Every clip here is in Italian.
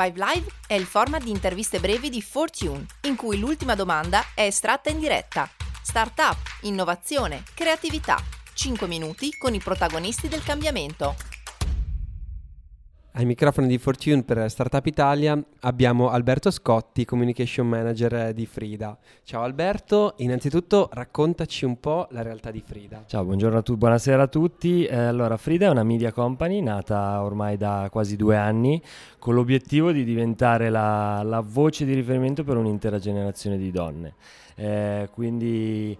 Five Live è il format di interviste brevi di Fortune, in cui l'ultima domanda è estratta in diretta. Startup, innovazione, creatività. 5 minuti con i protagonisti del cambiamento. Ai microfoni di Fortune per Startup Italia abbiamo Alberto Scotti, Communication Manager di Frida. Ciao Alberto, innanzitutto raccontaci un po' la realtà di Frida. Ciao, buongiorno a tutti, buonasera a tutti. Eh, allora, Frida è una media company nata ormai da quasi due anni con l'obiettivo di diventare la, la voce di riferimento per un'intera generazione di donne. Eh, quindi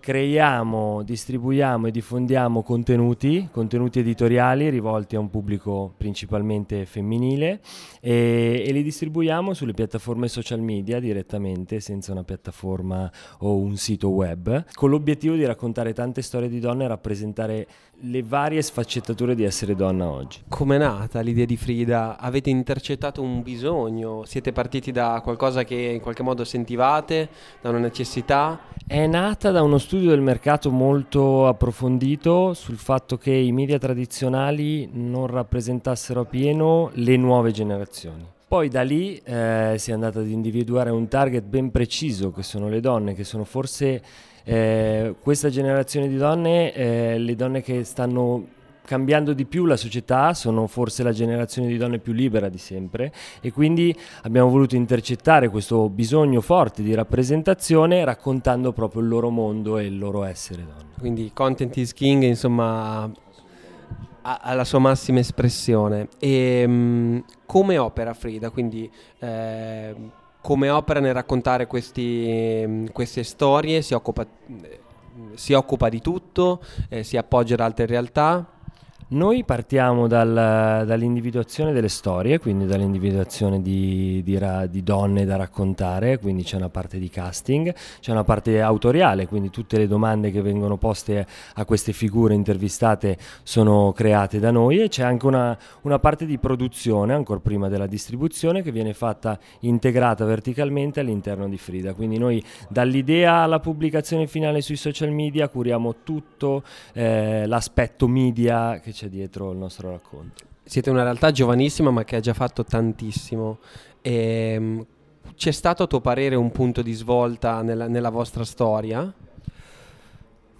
creiamo, distribuiamo e diffondiamo contenuti, contenuti editoriali rivolti a un pubblico principalmente femminile e, e, li distribuiamo sulle piattaforme social media direttamente senza una piattaforma o un sito web con l'obiettivo di raccontare tante storie di donne e rappresentare le varie sfaccettature di essere donna oggi. Com'è nata l'idea di Frida? Avete intercettato un bisogno? Siete partiti da qualcosa che in qualche modo sentivate, da una necessità? È nata da uno studio del mercato molto approfondito sul fatto che i media tradizionali non rappresentassero a pieno le nuove generazioni. Poi da lì eh, si è andato ad individuare un target ben preciso, che sono le donne, che sono forse eh, questa generazione di donne, eh, le donne che stanno cambiando di più la società, sono forse la generazione di donne più libera di sempre e quindi abbiamo voluto intercettare questo bisogno forte di rappresentazione raccontando proprio il loro mondo e il loro essere donne. Quindi content is king, insomma, alla sua massima espressione. E um, come opera Frida? Quindi eh, come opera nel raccontare questi, queste storie? Si occupa, si occupa di tutto? Eh, si appoggia ad altre realtà? Noi partiamo dal, dall'individuazione delle storie, quindi dall'individuazione di, di, ra, di, donne da raccontare, quindi c'è una parte di casting, c'è una parte autoriale, quindi tutte le domande che vengono poste a queste figure intervistate sono create da noi e c'è anche una, una parte di produzione, ancora prima della distribuzione, che viene fatta integrata verticalmente all'interno di Frida. Quindi noi dall'idea alla pubblicazione finale sui social media curiamo tutto eh, l'aspetto media che c'è dietro il nostro racconto. Siete una realtà giovanissima ma che ha già fatto tantissimo. E, ehm, c'è stato a tuo parere un punto di svolta nella, nella vostra storia?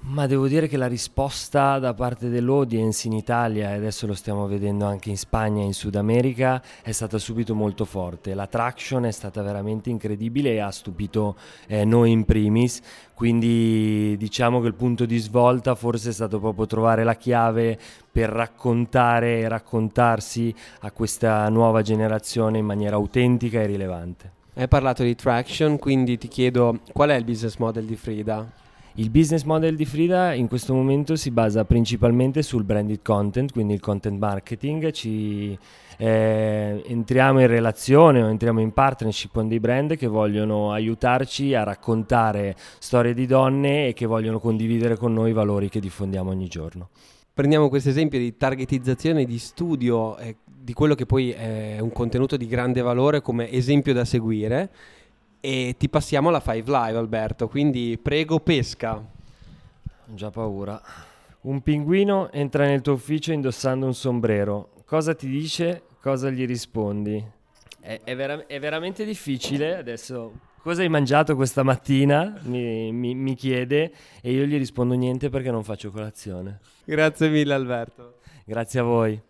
Ma devo dire che la risposta da parte dell'audience in Italia, e adesso lo stiamo vedendo anche in Spagna e in Sud America, è stata subito molto forte. La traction è stata veramente incredibile e ha stupito eh, noi in primis, quindi diciamo che il punto di svolta forse è stato proprio trovare la chiave per raccontare e raccontarsi a questa nuova generazione in maniera autentica e rilevante. Hai parlato di traction, quindi ti chiedo qual è il business model di Frida? Il business model di Frida in questo momento si basa principalmente sul branded content, quindi il content marketing. Ci, eh, entriamo in relazione o entriamo in partnership con dei brand che vogliono aiutarci a raccontare storie di donne e che vogliono condividere con noi i valori che diffondiamo ogni giorno. Prendiamo questo esempio di targetizzazione di studio eh, di quello che poi è un contenuto di grande valore come esempio da seguire e ti passiamo alla Five Live Alberto, quindi prego pesca. Ho già paura. Un pinguino entra nel tuo ufficio indossando un sombrero. Cosa ti dice? Cosa gli rispondi? È, è, vera- è veramente difficile adesso. Cosa hai mangiato questa mattina? Mi, mi, mi chiede e io gli rispondo niente perché non faccio colazione. Grazie mille Alberto. Grazie a voi.